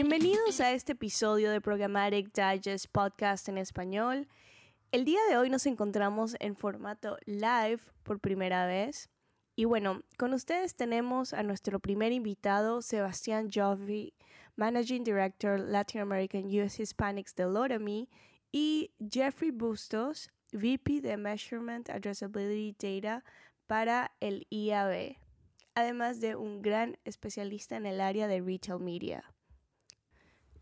Bienvenidos a este episodio de Programmatic Digest Podcast en español. El día de hoy nos encontramos en formato live por primera vez. Y bueno, con ustedes tenemos a nuestro primer invitado, Sebastián Joffrey, Managing Director Latin American US Hispanics de Lotami, y Jeffrey Bustos, VP de Measurement Addressability Data para el IAB, además de un gran especialista en el área de retail media.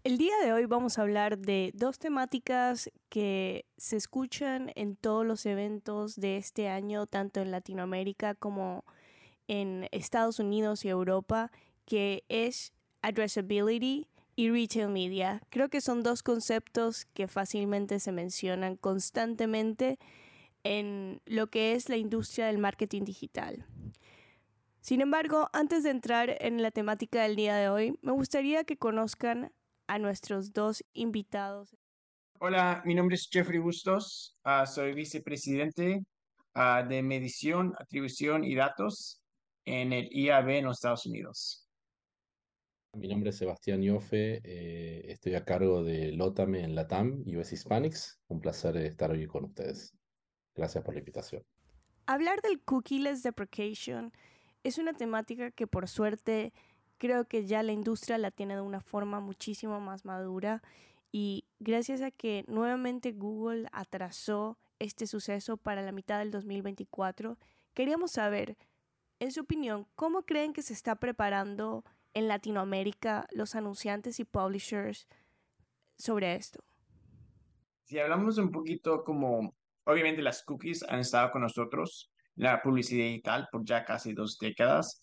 El día de hoy vamos a hablar de dos temáticas que se escuchan en todos los eventos de este año, tanto en Latinoamérica como en Estados Unidos y Europa, que es addressability y retail media. Creo que son dos conceptos que fácilmente se mencionan constantemente en lo que es la industria del marketing digital. Sin embargo, antes de entrar en la temática del día de hoy, me gustaría que conozcan a nuestros dos invitados. Hola, mi nombre es Jeffrey Bustos, ah, soy vicepresidente ah, de medición, atribución y datos en el IAB en los Estados Unidos. Mi nombre es Sebastián Yofe, eh, estoy a cargo de Lotame en Latam, US Hispanics. Un placer estar hoy con ustedes. Gracias por la invitación. Hablar del cookieless deprecation es una temática que por suerte creo que ya la industria la tiene de una forma muchísimo más madura y gracias a que nuevamente Google atrasó este suceso para la mitad del 2024, queríamos saber, en su opinión, ¿cómo creen que se está preparando en Latinoamérica los anunciantes y publishers sobre esto? Si hablamos un poquito como, obviamente las cookies han estado con nosotros, la publicidad digital por ya casi dos décadas,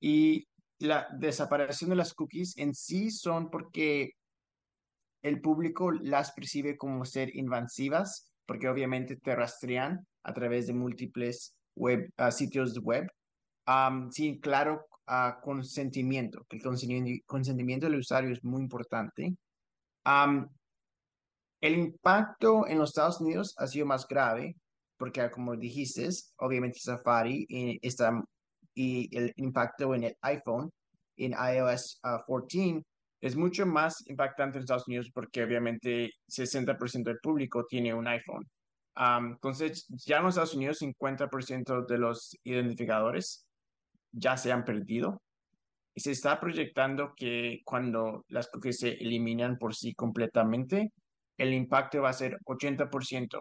y la desaparición de las cookies en sí son porque el público las percibe como ser invasivas, porque obviamente te rastrean a través de múltiples web, uh, sitios web. sí, claro, uh, consentimiento, que el consentimiento del usuario es muy importante. el impacto en los Estados Unidos ha sido más grave, porque como dijiste, obviamente Safari eh, está y el impacto en el iPhone, en iOS 14, uh, es mucho más impactante en Estados Unidos porque obviamente 60% del público tiene un iPhone. entonces, ya en los Estados Unidos 50% de los identificadores ya se han perdido. Y se está proyectando que cuando las cookies se eliminan por sí completamente, el impacto va a ser 80%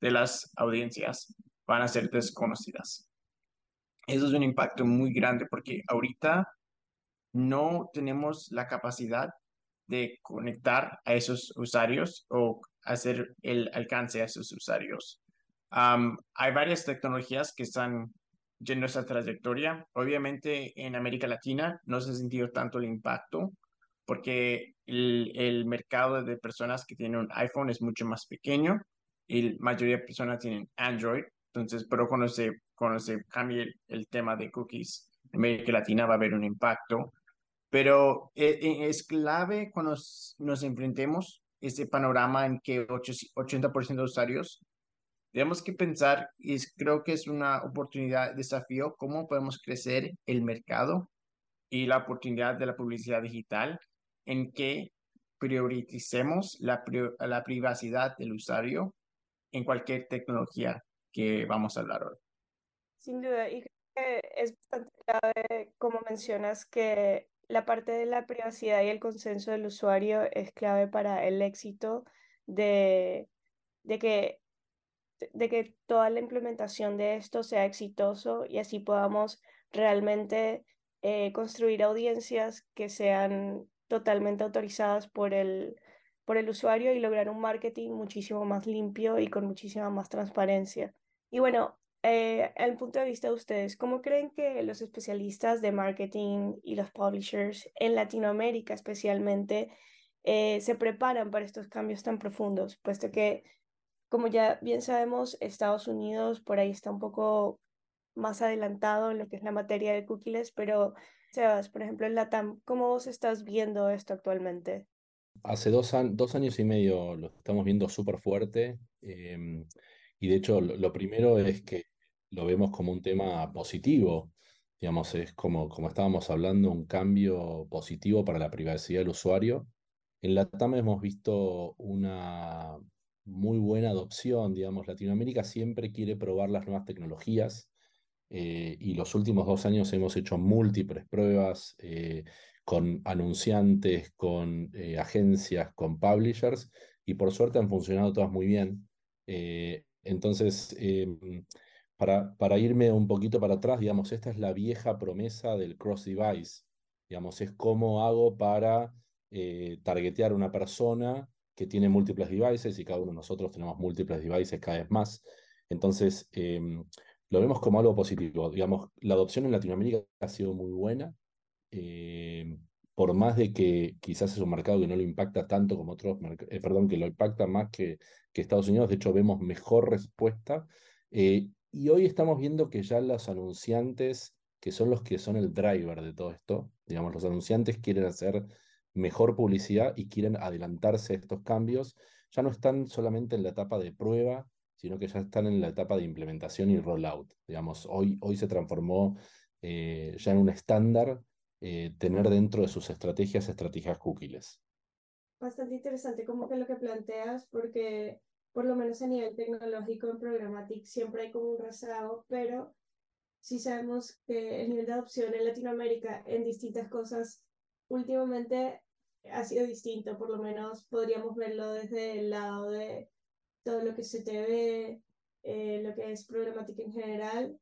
de las audiencias van a ser desconocidas. Eso es un impacto muy grande porque ahorita no tenemos la capacidad de conectar a esos usuarios o hacer el alcance a esos usuarios. hay varias tecnologías que están yendo esa trayectoria. Obviamente en América Latina no se ha sentido tanto el impacto porque el, el mercado de personas que tienen un iPhone es mucho más pequeño y la mayoría de personas tienen Android. Entonces, pero cuando se cuando se cambie el, tema de cookies en América Latina va a haber un impacto. Pero eh, eh, es, clave cuando nos, enfrentemos ese panorama en que 80% de usuarios tenemos que pensar, y creo que es una oportunidad, desafío, cómo podemos crecer el mercado y la oportunidad de la publicidad digital en que prioricemos la, la privacidad del usuario en cualquier tecnología que vamos a hablar hoy. Sin duda, y creo que es bastante clave, como mencionas, que la parte de la privacidad y el consenso del usuario es clave para el éxito de, de, que, de que toda la implementación de esto sea exitoso y así podamos realmente eh, construir audiencias que sean totalmente autorizadas por el, por el usuario y lograr un marketing muchísimo más limpio y con muchísima más transparencia. Y bueno, eh, al punto de vista de ustedes, ¿cómo creen que los especialistas de marketing y los publishers en Latinoamérica especialmente eh, se preparan para estos cambios tan profundos? Puesto que, como ya bien sabemos, Estados Unidos por ahí está un poco más adelantado en lo que es la materia de cookies, pero Sebas, por ejemplo, en Latam, ¿cómo vos estás viendo esto actualmente? Hace dos, dos años y medio lo estamos viendo súper fuerte. Em, y de hecho, lo, primero es que lo vemos como un tema positivo, Digamos, es como, como estábamos hablando, un cambio positivo para la privacidad del usuario. En la TAM hemos visto una muy buena adopción, digamos, Latinoamérica siempre quiere probar las nuevas tecnologías eh, y los últimos dos años hemos hecho múltiples pruebas eh, con anunciantes, con eh, agencias, con publishers y por suerte han funcionado todas muy bien. Entonces, em, para, para irme un poquito para atrás, digamos, esta es la vieja promesa del cross-device. Digamos, es cómo hago para targetear a una persona que tiene múltiples devices y cada uno de nosotros tenemos múltiples devices cada vez más. Entonces, em, lo vemos como algo positivo. Digamos, la adopción en Latinoamérica ha sido muy buena. Em, por más de que quizás es un mercado que no lo impacta tanto como otros eh, perdón, que lo impacta más que, que, Estados Unidos, de hecho vemos mejor respuesta. Eh, y hoy estamos viendo que ya los anunciantes, que son los que son el driver de todo esto, digamos, los anunciantes quieren hacer mejor publicidad y quieren adelantarse a estos cambios, ya no están solamente en la etapa de prueba, sino que ya están en la etapa de implementación y rollout. Digamos, hoy, hoy se transformó eh, ya en un estándar eh, tener dentro de sus estrategias estrategias cookies. Bastante interesante como que lo que planteas, porque por lo menos a nivel tecnológico en Programmatic siempre hay como un rezago, pero sí sabemos que el nivel de adopción en Latinoamérica en distintas cosas últimamente ha sido distinto, por lo menos podríamos verlo desde el lado de todo lo que se te ve, eh, lo que es problemática en general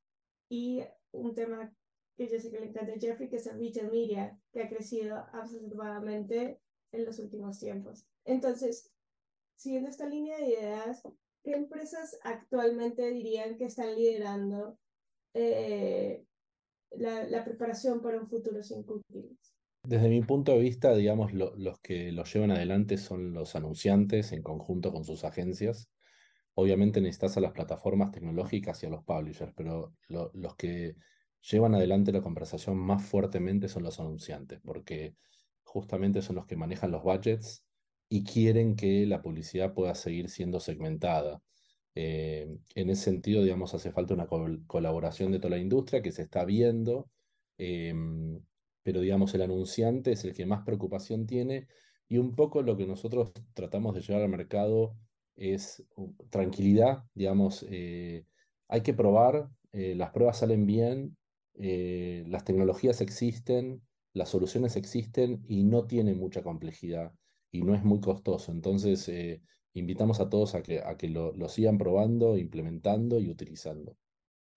y un tema que yo sé que le encanta a Jeffrey, que es el retail media, que ha crecido absolutamente en los últimos tiempos. Entonces, siguiendo esta línea de ideas, ¿qué empresas actualmente dirían que están liderando eh, la, preparación para un futuro sin cookies? Desde mi punto de vista, digamos, los que lo llevan adelante son los anunciantes en conjunto con sus agencias. Obviamente necesitas a las plataformas tecnológicas y a los publishers, pero los que llevan adelante la conversación más fuertemente son los anunciantes, porque justamente son los que manejan los budgets y quieren que la publicidad pueda seguir siendo segmentada. Eh, en ese sentido, digamos, hace falta una colaboración de toda la industria que se está viendo. Em, pero digamos el anunciante es el que más preocupación tiene y un poco lo que nosotros tratamos de llevar al mercado es tranquilidad, digamos, eh, hay que probar, eh, las pruebas salen bien, eh, las tecnologías existen, las soluciones existen y no tiene mucha complejidad y no es muy costoso. Entonces, invitamos a todos a que, a que lo, lo sigan probando, implementando y utilizando.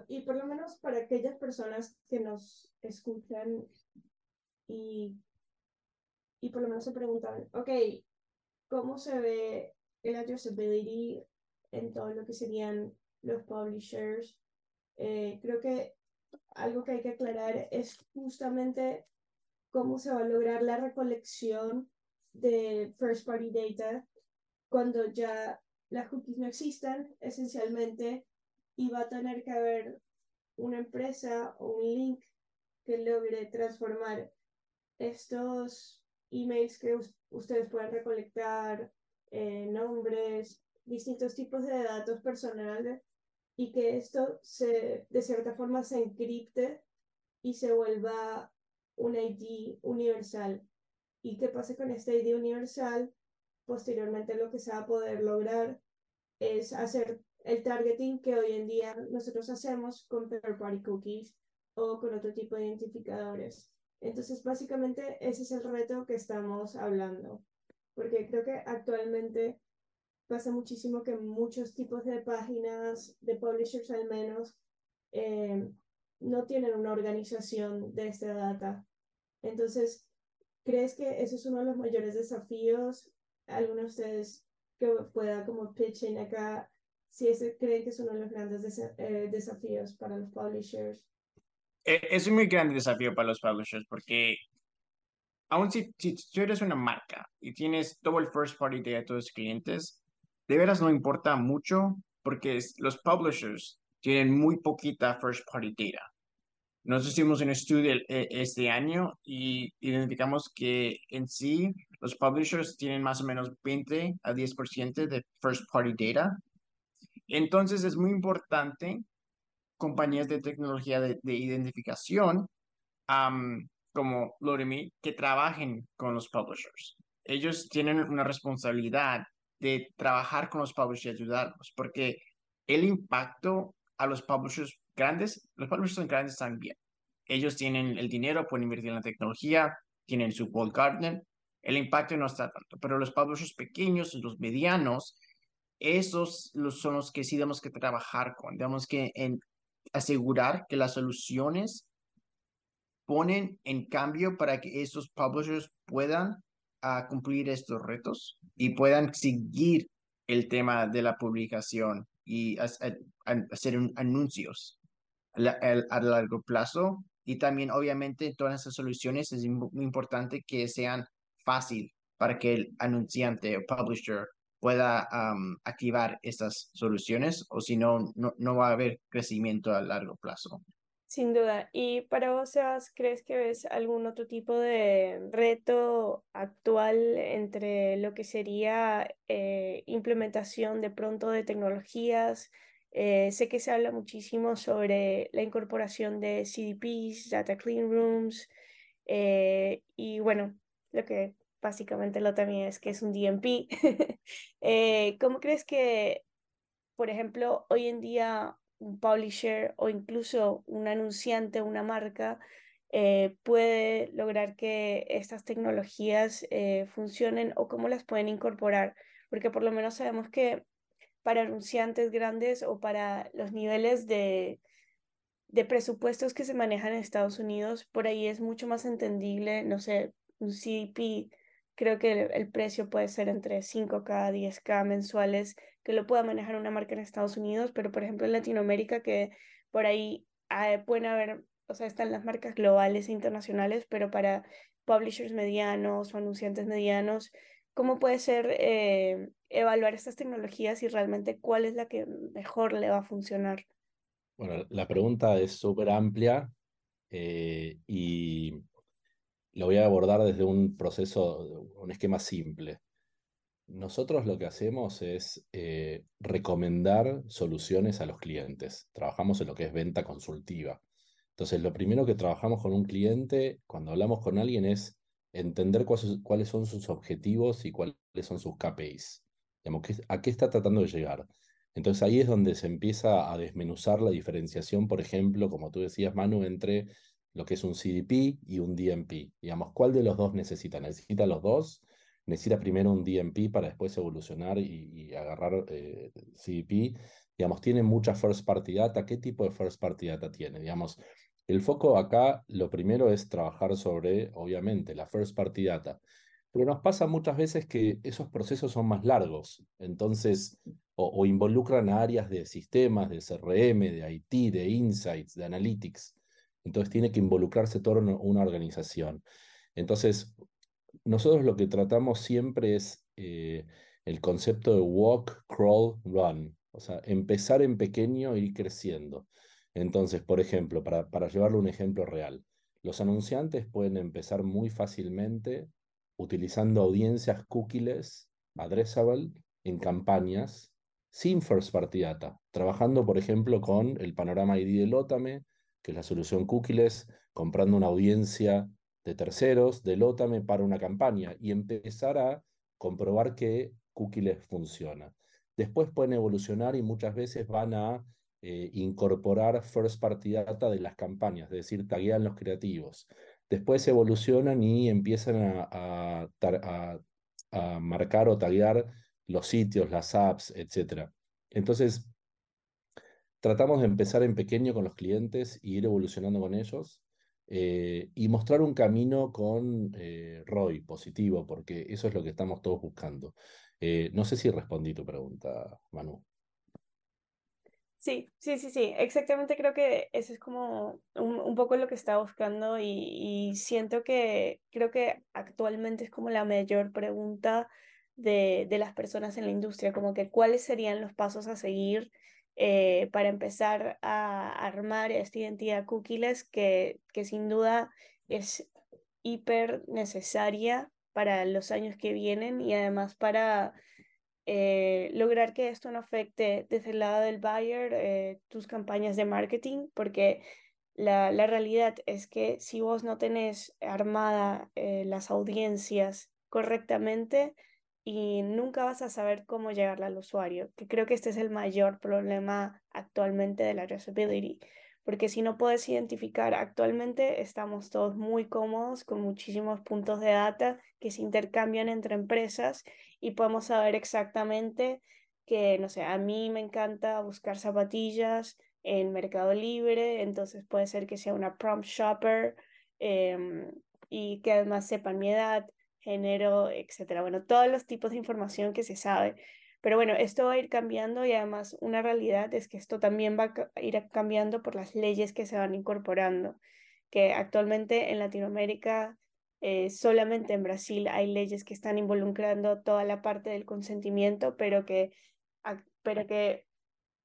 Y por lo menos para aquellas personas que nos escuchan y, y por lo menos se preguntaban, ok, ¿cómo se ve el addressability en todo lo que serían los publishers? Eh, creo que algo que hay que aclarar es justamente cómo se va a lograr la recolección de first party data cuando ya las cookies no existan, esencialmente, y va a tener que haber una empresa o un link que logre transformar estos emails que ustedes pueden recolectar, eh, nombres, distintos tipos de datos personales y que esto se, de cierta forma se encripte y se vuelva un ID universal. ¿Y qué pasa con este ID universal? Posteriormente lo que se va a poder lograr es hacer el targeting que hoy en día nosotros hacemos con third party cookies o con otro tipo de identificadores. Entonces, básicamente, ese es el reto que estamos hablando, porque creo que actualmente pasa muchísimo que muchos tipos de páginas, de publishers al menos, eh, no tienen una organización de esta data. Entonces, ¿crees que ese es uno de los mayores desafíos? ¿Alguno de ustedes que pueda como pitching acá, si ese creen que es uno de los grandes eh, desafíos para los publishers? E, es un muy grande desafío para los publishers porque aún si, si tú eres una marca y tienes todo el first party de tus clientes, de veras no importa mucho porque los publishers tienen muy poquita first party data. Nosotros hicimos un estudio e, este año y identificamos que en sí los publishers tienen más o menos 20 a 10% de first party data. Entonces es muy importante compañías de tecnología de, identificación, como Loremi, que trabajen con los publishers. Ellos tienen una responsabilidad de trabajar con los publishers y ayudarlos, porque el impacto a los publishers grandes, los publishers grandes también. Ellos tienen el dinero, pueden invertir en la tecnología, tienen su wall garden, el impacto no está tanto, pero los publishers pequeños, los medianos, esos son los que sí tenemos que trabajar con, tenemos que asegurar que las soluciones ponen en cambio para que estos publishers puedan uh, cumplir estos retos y puedan seguir el tema de la publicación y hacer anuncios a, largo plazo. Y también, obviamente, todas esas soluciones es muy importante que sean fácil para que el anunciante o publisher pueda activar estas soluciones o si no, no va a haber crecimiento a largo plazo. Sin duda. ¿Y para vos, crees que ves algún otro tipo de reto actual entre lo que sería eh, implementación de pronto de tecnologías? Eh, sé que se habla muchísimo sobre la incorporación de CDPs, Data Clean Rooms, eh, y bueno, lo que básicamente lo también es que es un DMP. ¿Cómo crees que, por ejemplo, hoy en día un publisher o incluso un anunciante, una marca, eh, puede lograr que estas tecnologías eh, funcionen o cómo las pueden incorporar. Porque por lo menos sabemos que para anunciantes grandes o para los niveles de, de presupuestos que se manejan en Estados Unidos, por ahí es mucho más entendible, no sé, un CDP, creo que el, precio puede ser entre 5K, 10K mensuales que lo pueda manejar una marca en Estados Unidos, pero por ejemplo en Latinoamérica que por ahí ah, pueden haber, o sea, están las marcas globales e internacionales, pero para publishers medianos o anunciantes medianos, ¿cómo puede ser eh, evaluar estas tecnologías y realmente cuál es la que mejor le va a funcionar? Bueno, la pregunta es súper amplia eh, y lo voy a abordar desde un proceso, un esquema simple. Nosotros lo que hacemos es eh, recomendar soluciones a los clientes. Trabajamos en lo que es venta consultiva. Entonces, lo primero que trabajamos con un cliente cuando hablamos con alguien es entender cuáles son sus objetivos y cuáles son sus KPIs. Digamos, ¿A qué está tratando de llegar? Entonces ahí es donde se empieza a desmenuzar la diferenciación, por ejemplo, como tú decías, Manu, entre lo que es un CDP y un DMP. Digamos, ¿cuál de los dos necesita? ¿Necesita los dos? necesita primero un DMP para después evolucionar y, agarrar eh, CDP. Digamos, tiene mucha first party data. ¿Qué tipo de first party data tiene? Digamos, el foco acá, lo primero es trabajar sobre, obviamente, la first party data. Pero nos pasa muchas veces que esos procesos son más largos, entonces, o, involucran áreas de sistemas, de CRM, de IT, de insights, de analytics. Entonces tiene que involucrarse toda una organización. Entonces, nosotros lo que tratamos siempre es eh, el concepto de walk, crawl, run. O sea, empezar en pequeño e ir creciendo. Entonces, por ejemplo, para, para llevarle un ejemplo real, los anunciantes pueden empezar muy fácilmente utilizando audiencias cookies addressable en campañas sin first party data, trabajando, por ejemplo, con el panorama ID de Lotame, que es la solución cookies, comprando una audiencia de terceros, del OTAME para una campaña y empezar a comprobar que Cookies funciona. Después pueden evolucionar y muchas veces van a eh, incorporar first party data de las campañas, es decir, taguean los creativos. Después evolucionan y empiezan a, marcar o taguear los sitios, las apps, etc. Entonces, tratamos de empezar en pequeño con los clientes e ir evolucionando con ellos eh, y mostrar un camino con eh, ROI positivo, porque eso es lo que estamos todos buscando. Eh, no sé si respondí tu pregunta, Manu. Sí, sí, sí, sí, exactamente creo que eso es como un, poco lo que estaba buscando y, siento que creo que actualmente es como la mayor pregunta de, de las personas en la industria, como que cuáles serían los pasos a seguir eh, para empezar a armar esta identidad cookies que, que sin duda es hiper necesaria para los años que vienen y además para eh, lograr que esto no afecte desde el lado del buyer eh, tus campañas de marketing, porque la, la, realidad es que si vos no tenés armada eh, las audiencias correctamente y nunca vas a saber cómo llegarle al usuario, que creo que este es el mayor problema actualmente de la usability porque si no puedes identificar, actualmente estamos todos muy cómodos con muchísimos puntos de data que se intercambian entre empresas y podemos saber exactamente que, no sé, a mí me encanta buscar zapatillas en Mercado Libre, entonces puede ser que sea una prompt shopper em, y que además sepan mi edad, género, etcétera. Bueno, todos los tipos de información que se sabe pero bueno, esto va a ir cambiando y además una realidad es que esto también va a ir cambiando por las leyes que se van incorporando, que actualmente en Latinoamérica, eh, solamente en Brasil hay leyes que están involucrando toda la parte del consentimiento, pero que, pero que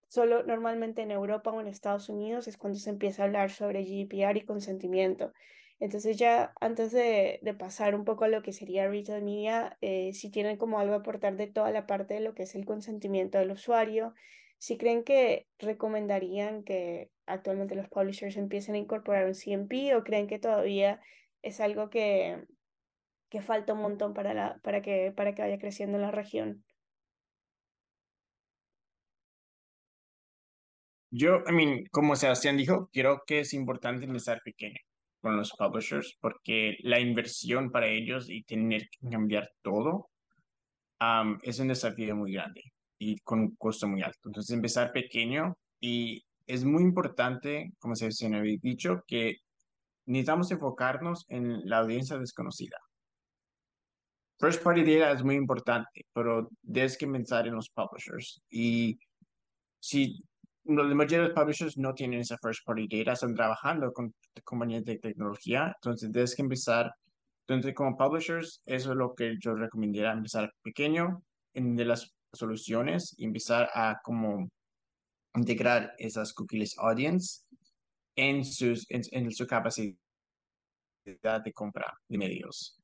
solo normalmente en Europa o en Estados Unidos es cuando se empieza a hablar sobre GDPR y consentimiento. Entonces ya antes de, pasar un poco a lo que sería retail media, eh, si tienen como algo a aportar de toda la parte de lo que es el consentimiento del usuario, si creen que recomendarían que actualmente los publishers empiecen a incorporar un CMP o creen que todavía es algo que, que falta un montón para, la, para, que, para que vaya creciendo en la región. Yo, I mean, como Sebastián dijo, creo que es importante empezar pequeño con los publishers porque la inversión para ellos y tener que cambiar todo es un desafío muy grande y con un costo muy alto. Entonces, empezar pequeño y es muy importante, como se había dicho, que necesitamos enfocarnos en la audiencia desconocida. First party data es muy importante, pero tienes que pensar en los publishers. Y si la mayoría de los publishers no tienen esa first party data, están trabajando con compañías de tecnología, entonces tienes que empezar, entonces como publishers, eso es lo que yo recomendaría, empezar pequeño en las soluciones y empezar a como integrar esas cookies audience en, sus, en, su capacidad de compra de medios.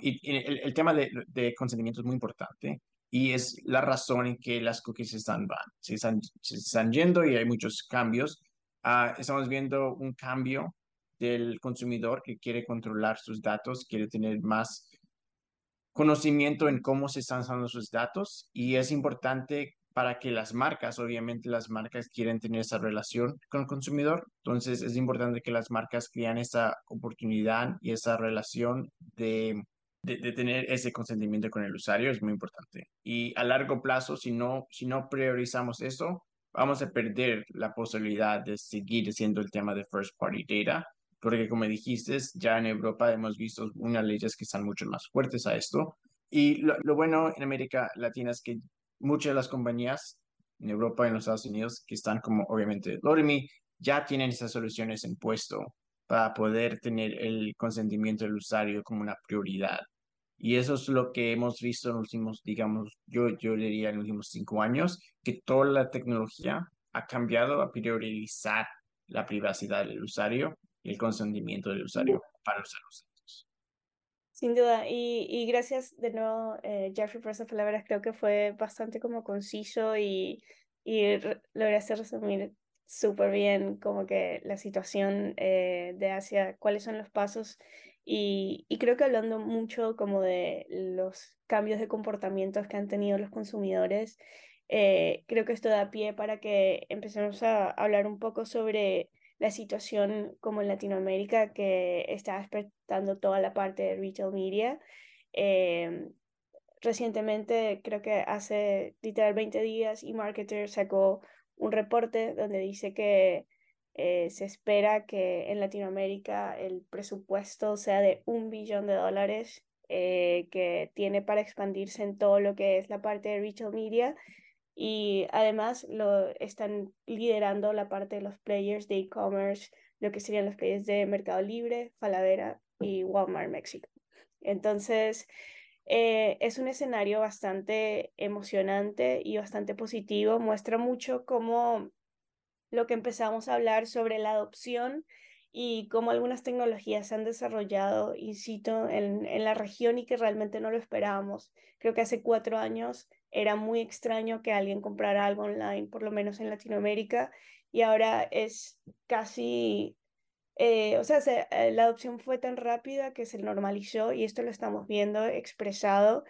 y, el, tema de consentimiento es muy importante y es la razón en que las cookies están, van, se están, se están yendo y hay muchos cambios. Uh, estamos viendo un cambio del consumidor que quiere controlar sus datos, quiere tener más conocimiento en cómo se están usando sus datos y es importante para que las marcas, obviamente las marcas quieren tener esa relación con el consumidor, entonces es importante que las marcas crean esa oportunidad y esa relación de de, tener ese consentimiento con el usuario es muy importante. Y a largo plazo, si no, si no priorizamos eso, vamos a perder la posibilidad de seguir siendo el tema de first party data, porque como dijiste, ya en Europa hemos visto unas leyes que están mucho más fuertes a esto. Y lo, lo bueno en América Latina es que muchas de las compañías en Europa y en los Estados Unidos, que están como obviamente Loremi, ya tienen esas soluciones en puesto para poder tener el consentimiento del usuario como una prioridad. Y eso es lo que hemos visto en los últimos, digamos, yo, yo diría en los últimos cinco años, que toda la tecnología ha cambiado a priorizar la privacidad del usuario y el consentimiento del usuario para usar los datos. Sin duda, y, y gracias de nuevo, eh, Jeffrey, por esas palabras. Creo que fue bastante como conciso y, y lograste resumir súper bien como que la situación eh, de Asia, cuáles son los pasos y, creo que hablando mucho como de los cambios de comportamientos que han tenido los consumidores, eh, creo que esto da pie para que empecemos a hablar un poco sobre la situación como en Latinoamérica que está despertando toda la parte de retail media. Eh, recientemente, creo que hace literal 20 días, eMarketer sacó un reporte donde dice que eh, se espera que en Latinoamérica el presupuesto sea de un billón de dólares eh, que tiene para expandirse en todo lo que es la parte de retail media y además lo están liderando la parte de los players de e-commerce, lo que serían los players de Mercado Libre, Falabella y Walmart México. Entonces, eh, es un escenario bastante emocionante y bastante positivo. Muestra mucho cómo lo que empezamos a hablar sobre la adopción y cómo algunas tecnologías se han desarrollado in situ en, en la región y que realmente no lo esperábamos. Creo que hace cuatro años era muy extraño que alguien comprara algo online, por lo menos en Latinoamérica, y ahora es casi, eh, o sea, eh, la adopción fue tan rápida que se normalizó y esto lo estamos viendo expresado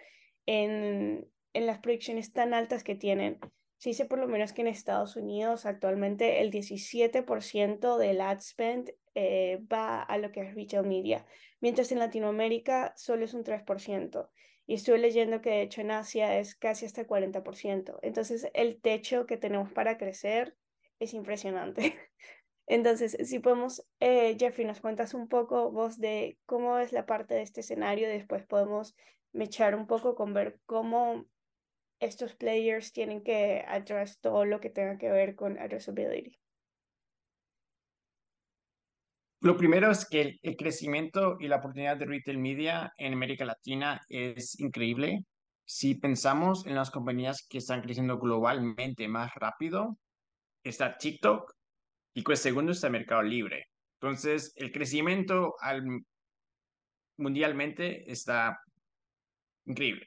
en, en las proyecciones tan altas que tienen. Se dice por lo menos que en Estados Unidos actualmente el 17% del ad spend eh, va a lo que es retail media, mientras en Latinoamérica solo es un 3%. Y estuve leyendo que de hecho en Asia es casi hasta el 40%. Entonces el techo que tenemos para crecer es impresionante. Entonces, si podemos, eh, Jeffrey, nos cuentas un poco vos de cómo es la parte de este escenario, después podemos mechar un poco con ver cómo estos players tienen que address todo lo que tenga que ver con addressability. Lo primero es que el, crecimiento y la oportunidad de retail media en América Latina es increíble. Si pensamos en las compañías que están creciendo globalmente más rápido, está TikTok y pues segundo está Mercado Libre. Entonces, el crecimiento al, mundialmente está increíble.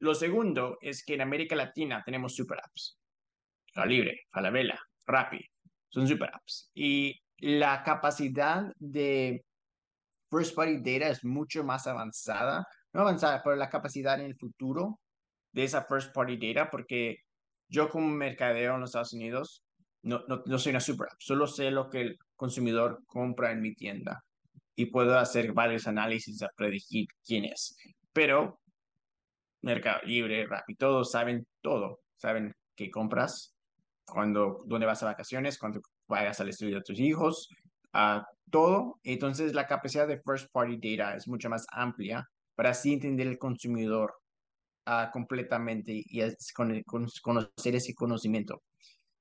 Lo segundo es que en América Latina tenemos super apps. Mercado Libre, Falabella, Rappi, son super apps. Y la capacidad de first party data es mucho más avanzada, no avanzada, pero la capacidad en el futuro de esa first party data, porque yo como mercadeo en los Estados Unidos no, no, no soy una super app, solo sé lo que el consumidor compra en mi tienda y puedo hacer varios análisis a predecir quién es. Pero Mercado Libre, Rappi, todos saben todo, saben qué compras, cuando, dónde vas a vacaciones, cuando vayas al estudio de tus hijos, a todo. Entonces, la capacidad de first party data es mucho más amplia para así entender el consumidor uh, completamente y con, conocer ese conocimiento.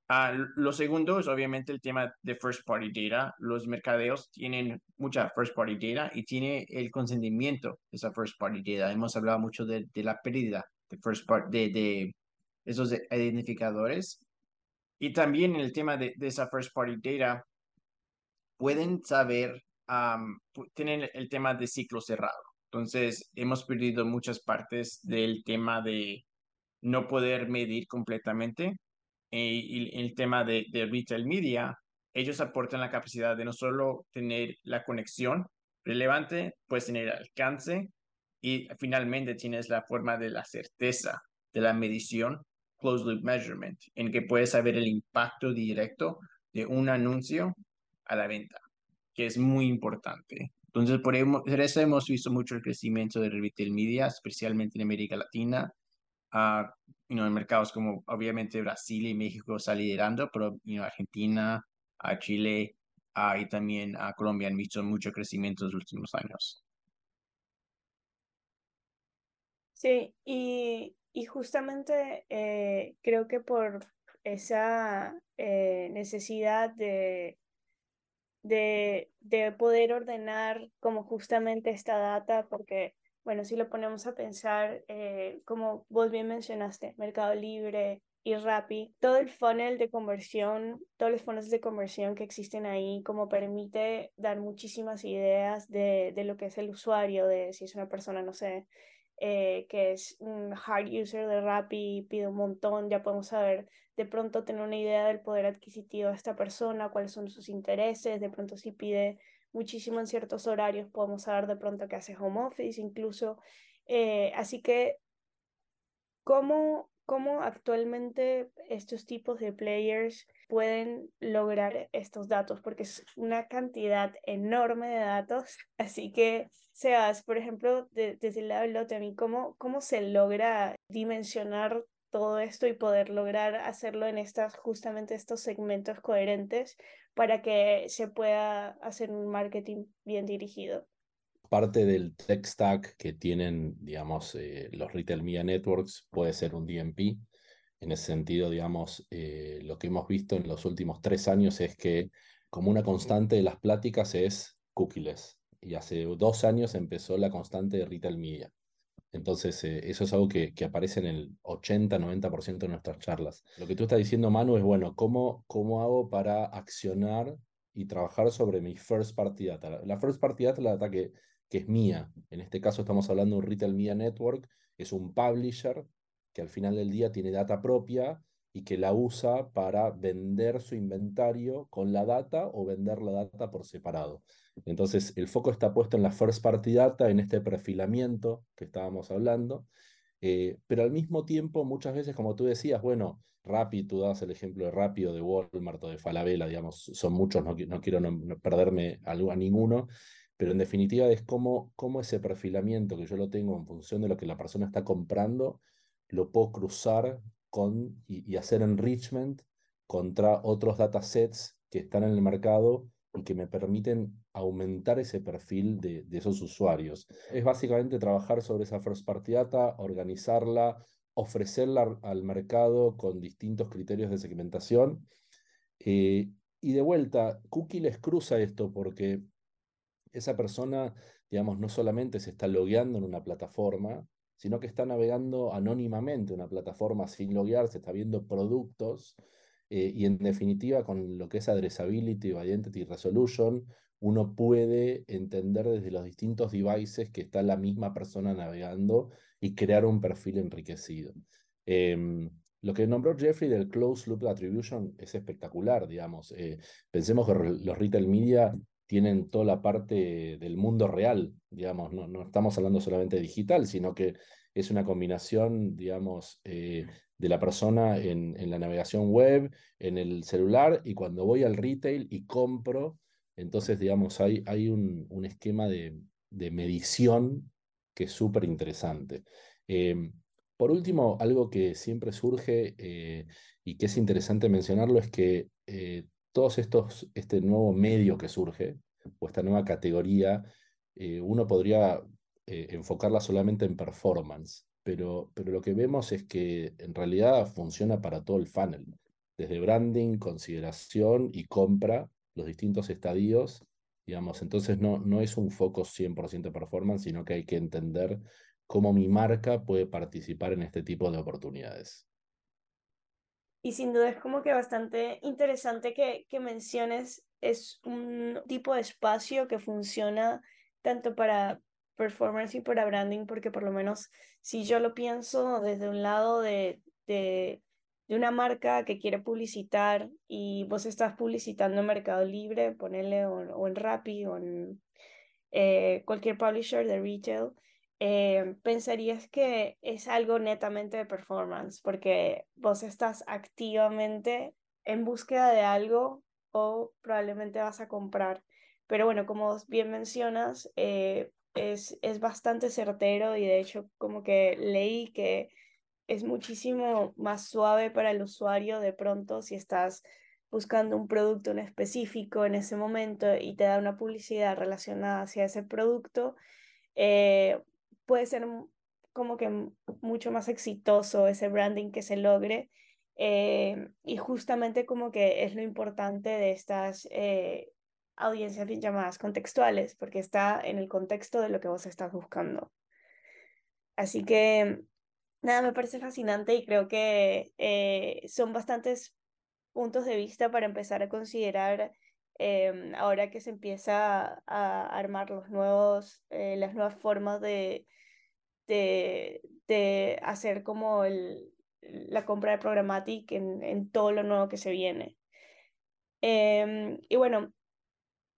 Uh, lo segundo es obviamente el tema de first party data. Los mercadeos tienen mucha first party data y tiene el consentimiento de esa first party data. Hemos hablado mucho de, de la pérdida de first party, de, de esos identificadores y también el tema de, de esa first party data, pueden saber, um, tienen el tema de ciclo cerrado. Entonces, hemos perdido muchas partes del tema de no poder medir completamente. Eh, y el tema de, de retail media, ellos aportan la capacidad de no solo tener la conexión relevante, pues tener alcance y finalmente tienes la forma de la certeza de la medición closed loop measurement, en que puedes saber el impacto directo de un anuncio a la venta, que es muy importante. Entonces, por eso hemos visto mucho el crecimiento de retail media, especialmente en América Latina. Uh, en mercados como obviamente Brasil y México está liderando, pero Argentina, a Chile uh, y también Colombia han visto mucho crecimiento en los últimos años. Sí, y y justamente eh, creo que por esa eh, necesidad de, de, de, poder ordenar como justamente esta data, porque, bueno, si lo ponemos a pensar, eh, como vos bien mencionaste, Mercado Libre y Rappi, todo el funnel de conversión, todos los funnels de conversión que existen ahí, como permite dar muchísimas ideas de, de lo que es el usuario, de si es una persona, no sé, eh, que es un hard user de Rappi pide un montón, ya podemos saber de pronto tener una idea del poder adquisitivo de esta persona, cuáles son sus intereses, de pronto si pide muchísimo en ciertos horarios, podemos saber de pronto que hace home office incluso. Eh, así que, ¿cómo, ¿cómo actualmente estos tipos de players pueden lograr estos datos? Porque es una cantidad enorme de datos, así que Sebas, por ejemplo, desde el lado de mí, ¿cómo, ¿cómo se logra dimensionar todo esto y poder lograr hacerlo en estas, justamente estos segmentos coherentes para que se pueda hacer un marketing bien dirigido? Parte del tech stack que tienen, digamos, eh, los retail media networks puede ser un DMP. En ese sentido, digamos, eh, lo que hemos visto en los últimos tres años es que como una constante de las pláticas es cookieless y hace dos años empezó la constante de retail media. Entonces, eh, eso es algo que, que, aparece en el 80-90% de nuestras charlas. Lo que tú estás diciendo, Manu, es, bueno, ¿cómo, ¿cómo hago para accionar y trabajar sobre mi first party data? La first party data es la data que, que es mía. En este caso estamos hablando de un Retail Media Network, es un publisher que al final del día tiene data propia y que la usa para vender su inventario con la data o vender la data por separado. Entonces, el foco está puesto en la first party data, en este perfilamiento que estábamos hablando, eh, pero al mismo tiempo, muchas veces, como tú decías, bueno, Rappi, tú das el ejemplo de Rappi o de Walmart o de Falabella, digamos, son muchos, no, no quiero perderme a, a, ninguno, pero en definitiva es como ese perfilamiento que yo lo tengo en función de lo que la persona está comprando, lo puedo cruzar con y, hacer enrichment contra otros datasets que están en el mercado y que me permiten aumentar ese perfil de, esos usuarios. Es básicamente trabajar sobre esa first party data, organizarla, ofrecerla al mercado con distintos criterios de segmentación. Eh, y de vuelta, Cookie les cruza esto porque esa persona, digamos, no solamente se está logueando en una plataforma, sino que está navegando anónimamente una plataforma sin loguearse, está viendo productos eh, y en definitiva con lo que es Addressability o Identity Resolution, uno puede entender desde los distintos devices que está la misma persona navegando y crear un perfil enriquecido. Em, lo que nombró Jeffrey del Closed Loop Attribution es espectacular, digamos. Eh, pensemos que los retail media tienen toda la parte del mundo real, digamos, no, no estamos hablando solamente digital, sino que es una combinación, digamos, eh, de la persona en, la navegación web, en el celular, y cuando voy al retail y compro, entonces, digamos, hay, hay un, un esquema de, de, medición que es súper interesante. Em, por último, algo que siempre surge eh, y que es interesante mencionarlo es que eh, todos estos, este nuevo medio que surge, o esta nueva categoría, eh, uno podría enfocarla solamente en performance, pero, pero lo que vemos es que en realidad funciona para todo el funnel, desde branding, consideración y compra, los distintos estadios, digamos, entonces no, no es un foco 100% performance, sino que hay que entender cómo mi marca puede participar en este tipo de oportunidades. Y sin duda es como que bastante interesante que, que menciones, es un tipo de espacio que funciona tanto para performance y para branding, porque por lo menos si yo lo pienso desde un lado de, de, de una marca que quiere publicitar y vos estás publicitando en Mercado Libre, ponele o, o en Rappi o en eh, cualquier publisher de retail, eh, pensarías que es algo netamente de performance, porque vos estás activamente en búsqueda de algo o probablemente vas a comprar. Pero bueno, como bien mencionas, eh, es, es bastante certero y de hecho como que leí que es muchísimo más suave para el usuario de pronto si estás buscando un producto en específico en ese momento y te da una publicidad relacionada hacia ese producto, eh, puede ser como que mucho más exitoso ese branding que se logre. Eh, y justamente como que es lo importante de estas eh, audiencias llamadas contextuales, porque está en el contexto de lo que vos estás buscando. Así que, nada, me parece fascinante y creo que eh, son bastantes puntos de vista para empezar a considerar ahora que se empieza a armar los nuevos, las nuevas formas de, de, hacer como el, la compra de Programmatic en, todo lo nuevo que se viene. Eh, y bueno,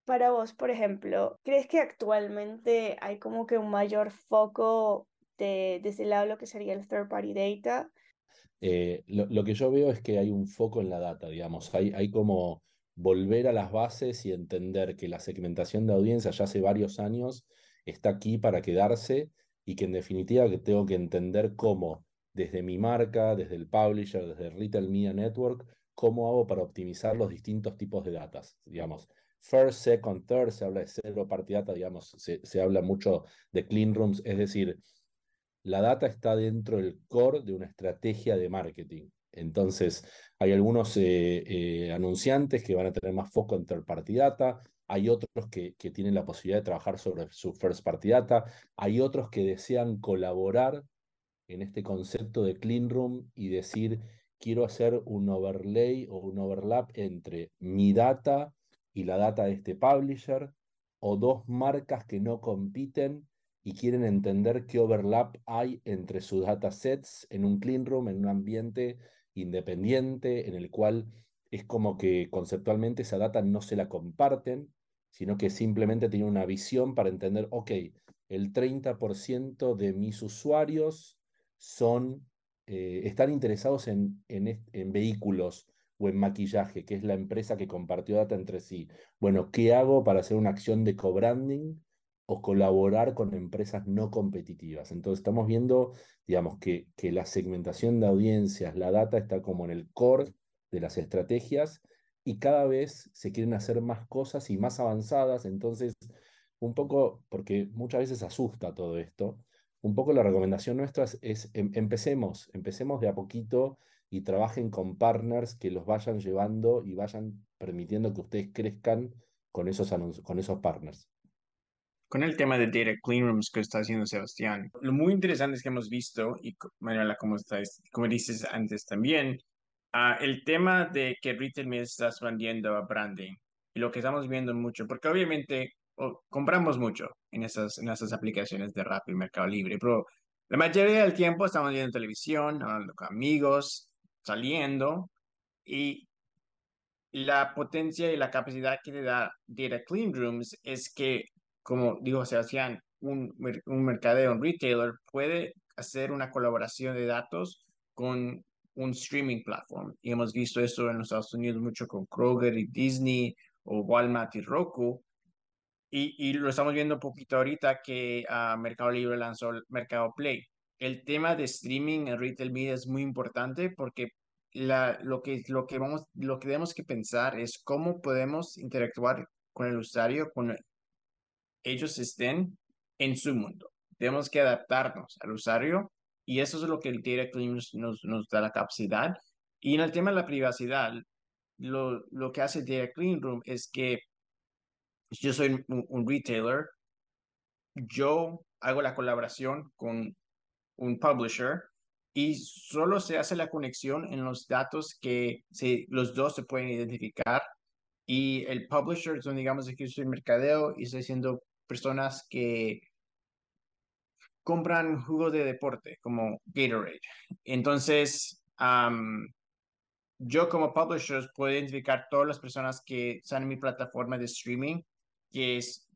para vos, por ejemplo, ¿crees que actualmente hay como que un mayor foco de, de ese lado lo que sería el third party data? Eh, lo, que yo veo es que hay un foco en la data, digamos, hay, como volver a las bases y entender que la segmentación de audiencia ya hace varios años está aquí para quedarse y que en definitiva tengo que entender cómo desde mi marca, desde el publisher, desde el Retail Media Network, cómo hago para optimizar los distintos tipos de datas, digamos. First, second, third, se habla de cero party data, digamos, se, se habla mucho de clean rooms, es decir, la data está dentro del core de una estrategia de marketing. Entonces, hay algunos eh, eh, anunciantes que van a tener más foco en third party data, hay otros que, que, tienen la posibilidad de trabajar sobre su first party data, hay otros que desean colaborar en este concepto de clean room y decir, quiero hacer un overlay o un overlap entre mi data y la data de este publisher, o dos marcas que no compiten y quieren entender qué overlap hay entre sus datasets en un clean room, en un ambiente independiente, en el cual es como que conceptualmente esa data no se la comparten, sino que simplemente tienen una visión para entender, ok, el 30% de mis usuarios son, eh, están interesados en, en, en vehículos o en maquillaje, que es la empresa que compartió data entre sí. Bueno, ¿qué hago para hacer una acción de co-branding o colaborar con empresas no competitivas? Entonces estamos viendo, digamos, que, que la segmentación de audiencias, la data está como en el core de las estrategias y cada vez se quieren hacer más cosas y más avanzadas. Entonces, un poco, porque muchas veces asusta todo esto, un poco la recomendación nuestra es, em, empecemos, empecemos de a poquito y trabajen con partners que los vayan llevando y vayan permitiendo que ustedes crezcan con esos, con esos partners. Con el tema de Data Clean Rooms que está haciendo Sebastián, lo muy interesante es que hemos visto, y Manuela, como, estás, como dices antes también, uh, el tema de que retail me está expandiendo a branding y lo que estamos viendo mucho, porque obviamente compramos mucho en esas, en esas aplicaciones de Rappi y Mercado Libre, pero la mayoría del tiempo estamos viendo televisión, hablando con amigos, saliendo, y la potencia y la capacidad que te da Data Clean Rooms es que, como digo Sebastián, un, un mercadeo, un retailer puede hacer una colaboración de datos con un streaming platform. Y hemos visto eso en los Estados Unidos mucho con Kroger y Disney o Walmart y Roku, y, lo estamos viendo un poquito ahorita que uh, Mercado Libre lanzó el Mercado Play. El tema de streaming en retail media es muy importante porque la, lo, que, lo, que vamos, lo que tenemos que pensar es cómo podemos interactuar con el usuario cuando ellos estén en su mundo. Tenemos que adaptarnos al usuario y eso es lo que el Data Clean nos, nos da la capacidad. Y en el tema de la privacidad, lo, lo que hace Data Clean Room es que yo soy un, retailer, yo hago la colaboración con un publisher y solo se hace la conexión en los datos que se, los dos se pueden identificar y el publisher son digamos yo soy mercadeo y estoy haciendo personas que compran jugo de deporte como Gatorade. Entonces, yo como publisher puedo identificar todas las personas que están en mi plataforma de streaming que es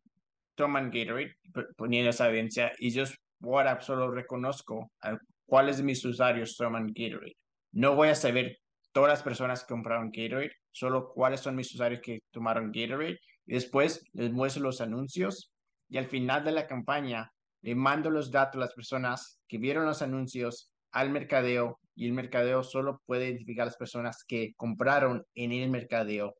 toman Gatorade, poniendo esa evidencia, y yo WhatsApp solo reconozco cuáles de mis usuarios toman Gatorade. No voy a saber todas las personas que compraron Gatorade, solo cuáles son mis usuarios que tomaron Gatorade, y después les muestro los anuncios, y al final de la campaña le mando los datos a las personas que vieron los anuncios al mercadeo, y el mercadeo solo puede identificar a las personas que compraron en el mercadeo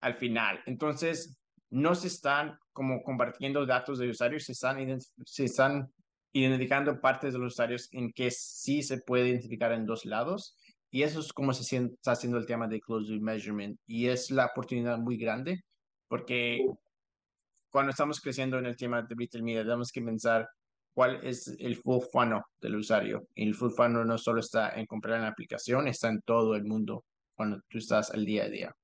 al final. Entonces, no se están como compartiendo datos de usuarios, se están, se están identificando partes de los usuarios en que sí se puede identificar en dos lados. Y eso es como se está haciendo el tema de closed measurement. Y es la oportunidad muy grande porque cuando estamos creciendo en el tema de retail media, tenemos que pensar cuál es el full funnel del usuario. Y el full funnel no solo está en comprar en la aplicación, está en todo el mundo cuando tú estás al día a día.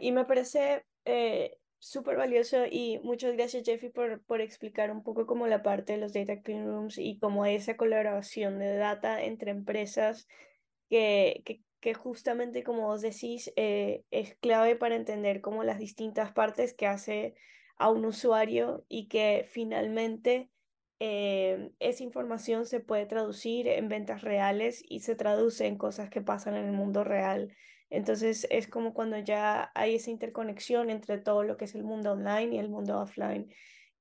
Y me parece eh, súper valioso y muchas gracias Jeffy por, por explicar un poco como la parte de los data clean rooms y como esa colaboración de data entre empresas que, que, que justamente como vos decís eh, es clave para entender como las distintas partes que hace a un usuario y que finalmente eh, esa información se puede traducir en ventas reales y se traduce en cosas que pasan en el mundo real. Entonces es como cuando ya hay esa interconexión entre todo lo que es el mundo online y el mundo offline,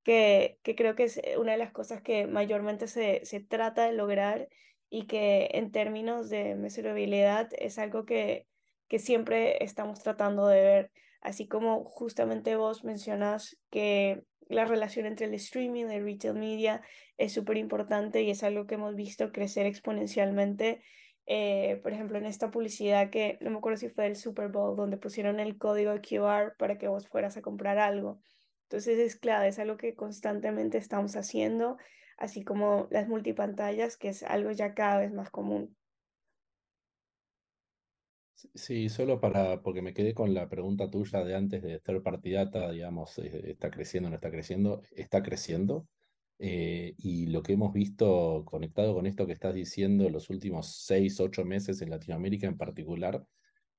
que, que creo que es eh, una de las cosas que mayormente se, se trata de lograr y que en términos de mesurabilidad es algo que, que siempre estamos tratando de ver, así como justamente vos mencionas que la relación entre el streaming y el retail media es súper importante y es algo que hemos visto crecer exponencialmente eh, por ejemplo, en esta publicidad que no me acuerdo si fue del Super Bowl, donde pusieron el código QR para que vos fueras a comprar algo. Entonces es clave, es algo que constantemente estamos haciendo, así como las multipantallas, que es algo ya cada vez más común. Sí, solo para, porque me quedé con la pregunta tuya de antes de third party data, digamos, eh, está creciendo, no está creciendo, está creciendo. Eh, y lo que hemos visto conectado con esto que estás diciendo los últimos seis, ocho meses en Latinoamérica en particular,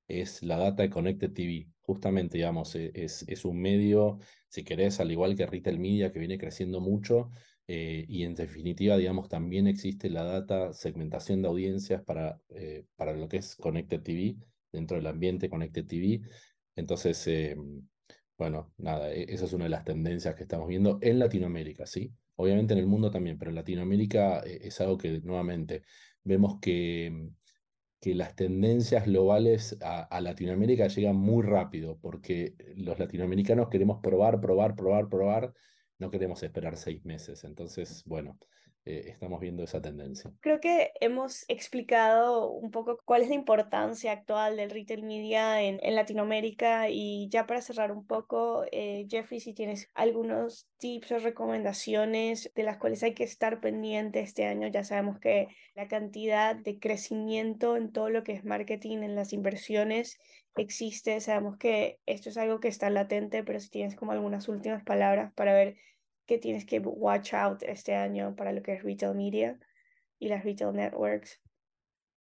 es la data de Connected TV. Justamente, digamos, e, es, es un medio, si querés, al igual que Retail Media, que viene creciendo mucho, eh, y en definitiva, digamos, también existe la data, segmentación de audiencias para, eh, para lo que es Connected TV, dentro del ambiente Connected TV. Entonces, bueno, nada, e, esa es una de las tendencias que estamos viendo en Latinoamérica, ¿sí? Obviamente en el mundo también, pero en Latinoamérica eh, es algo que nuevamente vemos que, mm, que las tendencias globales a, Latinoamérica llegan muy rápido, porque los latinoamericanos queremos probar, probar, probar, probar, no queremos esperar seis meses. Entonces, bueno, eh, estamos viendo esa tendencia. Creo que hemos explicado un poco cuál es la importancia actual del retail media en, en Latinoamérica y ya para cerrar un poco, eh, Jeffrey, si tienes algunos tips o recomendaciones de las cuales hay que estar pendiente este año, ya sabemos que la cantidad de crecimiento en todo lo que es marketing, en las inversiones, existe, sabemos que esto es algo que está latente, pero si tienes como algunas últimas palabras para ver que tienes que watch out este año para lo que es retail media y las retail networks?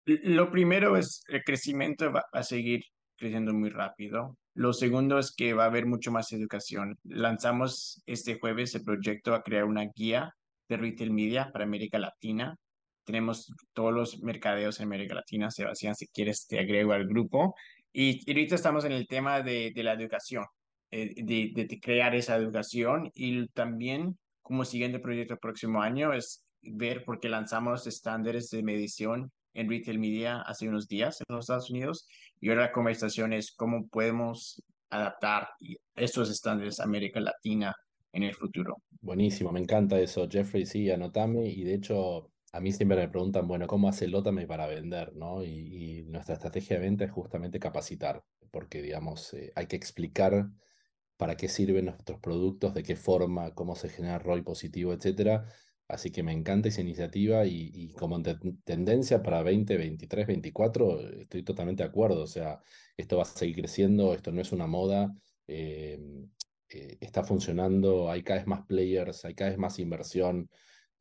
Lo primero es el crecimiento va a seguir creciendo muy rápido. Lo segundo es que va a haber mucho más educación. Lanzamos este jueves el proyecto a crear una guía de retail media para América Latina. Tenemos todos los mercadeos en América Latina. Sebastián, si quieres, te agrego al grupo. Y, ahorita estamos en el tema de, de la educación. Eh, de, de, crear esa educación y también como siguiente proyecto el próximo año es ver por qué lanzamos estándares de medición en retail media hace unos días en los Estados Unidos y ahora la conversación es cómo podemos adaptar estos estándares a América Latina en el futuro. Buenísimo, me encanta eso, Jeffrey, sí, anotame y de hecho a mí siempre me preguntan, bueno, ¿cómo hace Lotame para vender? ¿no? Y, nuestra estrategia de venta es justamente capacitar, porque digamos, eh, hay que explicar para qué sirven nuestros productos, de qué forma, cómo se genera ROI positivo, etcétera. Así que me encanta esa iniciativa y, como tendencia para 2023, 2024, estoy totalmente de acuerdo. O sea, esto va a seguir creciendo, esto no es una moda, eh, eh, está funcionando, hay cada vez más players, hay cada vez más inversión,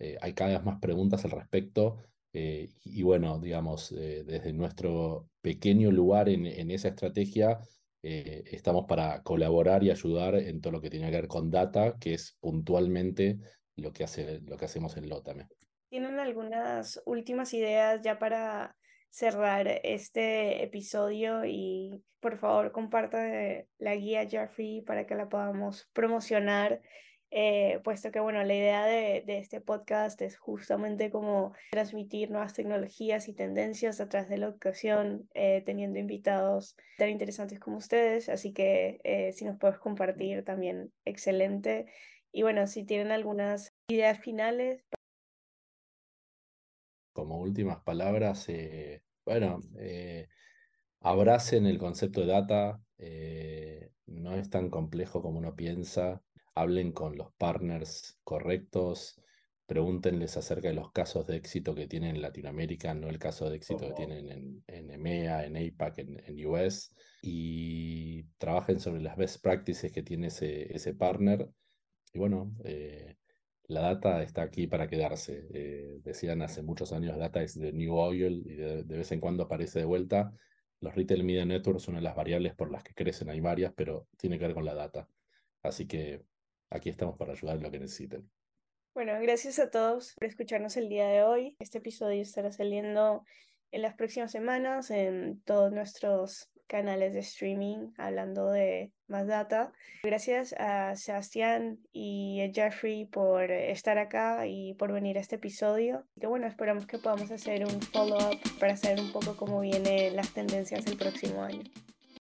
eh, hay cada vez más preguntas al respecto. y, bueno, digamos, desde nuestro pequeño lugar en, en esa estrategia, eh, estamos para colaborar y ayudar en todo lo que tiene que ver con data, que es puntualmente lo que, hace, lo que hacemos en Lotame. ¿Tienen algunas últimas ideas ya para cerrar este episodio? Y por favor, comparta la guía Jeffrey para que la podamos promocionar eh, puesto que, bueno, la idea de, este podcast es justamente como transmitir nuevas tecnologías y tendencias a través de la educación, eh, teniendo invitados tan interesantes como ustedes, así que eh, si nos puedes compartir también, excelente. Y bueno, si tienen algunas ideas finales. Como últimas palabras, bueno, abracen el concepto de data, no es tan complejo como uno piensa hablen con los partners correctos, pregúntenles acerca de los casos de éxito que tienen en Latinoamérica, no el caso de éxito que tienen en, en, EMEA, en APAC, en, US, y trabajen sobre las best practices que tiene ese, ese partner. Y bueno, eh, la data está aquí para quedarse. Eh, decían hace muchos años, data es the new oil y de, de, vez en cuando aparece de vuelta. Los Retail Media Networks son una de las variables por las que crecen, hay varias, pero tiene que ver con la data. Así que aquí estamos para ayudar en lo que necesiten. Bueno, gracias a todos por escucharnos el día de hoy. Este episodio estará saliendo en las próximas semanas en todos nuestros canales de streaming hablando de más data. Gracias a Sebastián y a Jeffrey por estar acá y por venir a este episodio. Que bueno, esperamos que podamos hacer un follow-up para saber un poco cómo vienen las tendencias el próximo año.